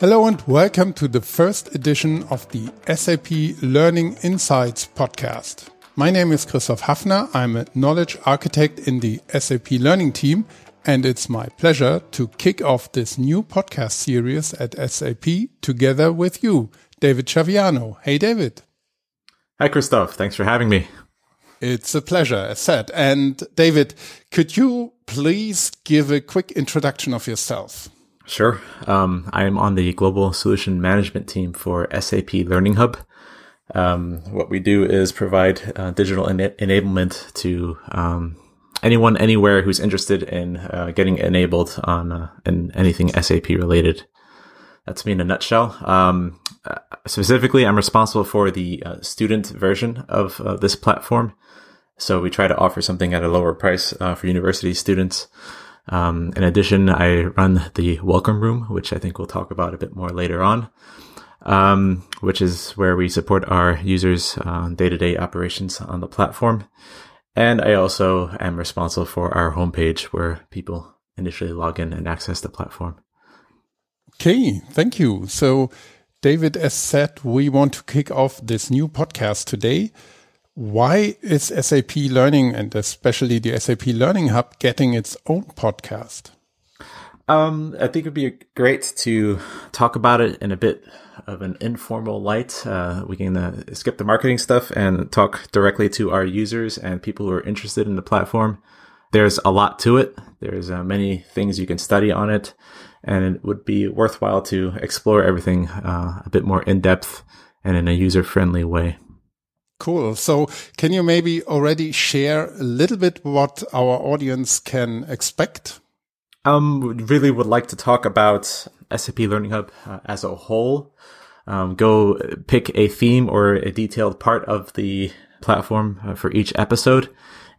Hello and welcome to the first edition of the SAP Learning Insights podcast. My name is Christoph Hafner. I'm a knowledge architect in the SAP Learning team, and it's my pleasure to kick off this new podcast series at SAP together with you, David Chaviano. Hey, David. Hi, Christoph. Thanks for having me. It's a pleasure, as said. And David, could you please give a quick introduction of yourself? Sure. Um, I am on the global solution management team for SAP Learning Hub. Um, what we do is provide uh, digital ena- enablement to um, anyone, anywhere who's interested in uh, getting enabled on uh, in anything SAP related. That's me in a nutshell. Um, uh, specifically, I'm responsible for the uh, student version of uh, this platform. So we try to offer something at a lower price for university students. Um, in addition, I run the welcome room, which I think we'll talk about a bit more later on, um, which is where we support our users' day to day operations on the platform. And I also am responsible for our homepage where people initially log in and access the platform. Okay, thank you. So, David, as said, we want to kick off this new podcast today. Why is SAP Learning and especially the SAP Learning Hub getting its own podcast? Um, I think it'd be great to talk about it in a bit of an informal light. Uh, we can uh, skip the marketing stuff and talk directly to our users and people who are interested in the platform. There's a lot to it. There's uh, many things you can study on it, and it would be worthwhile to explore everything uh, a bit more in depth and in a user friendly way. Cool. So can you maybe already share a little bit what our audience can expect? Um, really would like to talk about SAP Learning Hub uh, as a whole. Um, go pick a theme or a detailed part of the platform uh, for each episode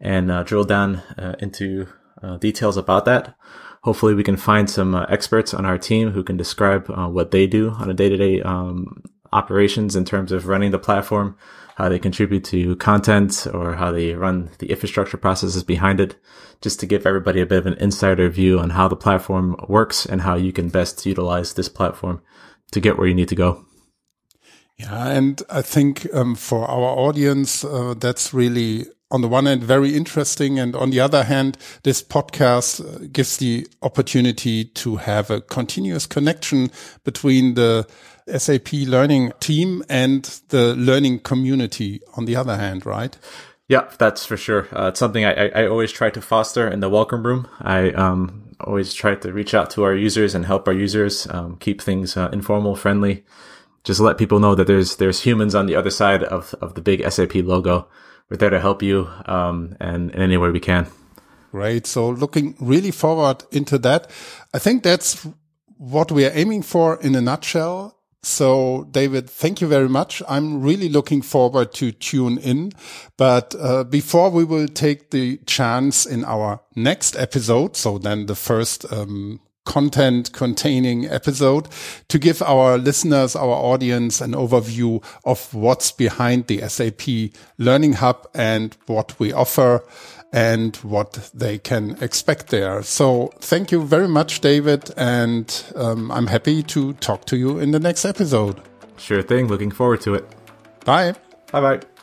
and uh, drill down uh, into uh, details about that. Hopefully we can find some uh, experts on our team who can describe what they do on a day-to-day um, operations in terms of running the platform, how they contribute to content or how they run the infrastructure processes behind it, just to give everybody a bit of an insider view on how the platform works and how you can best utilize this platform to get where you need to go. Yeah, and I think um, for our audience, uh, that's really on the one hand very interesting, and on the other hand, this podcast uh, gives the opportunity to have a continuous connection between the SAP learning team and the learning community on the other hand, right? Yeah, that's for sure. Uh, it's something I, I, always try to foster in the welcome room. I um, always try to reach out to our users and help our users um, keep things uh, informal, friendly. Just let people know that there's there's humans on the other side of, of the big SAP logo. We're there to help you um, and in any way we can. Great. So looking really forward into that. I think that's what we are aiming for in a nutshell. So, David, thank you very much. I'm really looking forward to tune in. But uh, before we will take the chance in our next episode, so then the first um, content containing episode, to give our listeners, our audience, an overview of what's behind the SAP Learning Hub and what we offer and what they can expect there. So thank you very much, David. And um, I'm happy to talk to you in the next episode. Sure thing. Looking forward to it. Bye. Bye bye.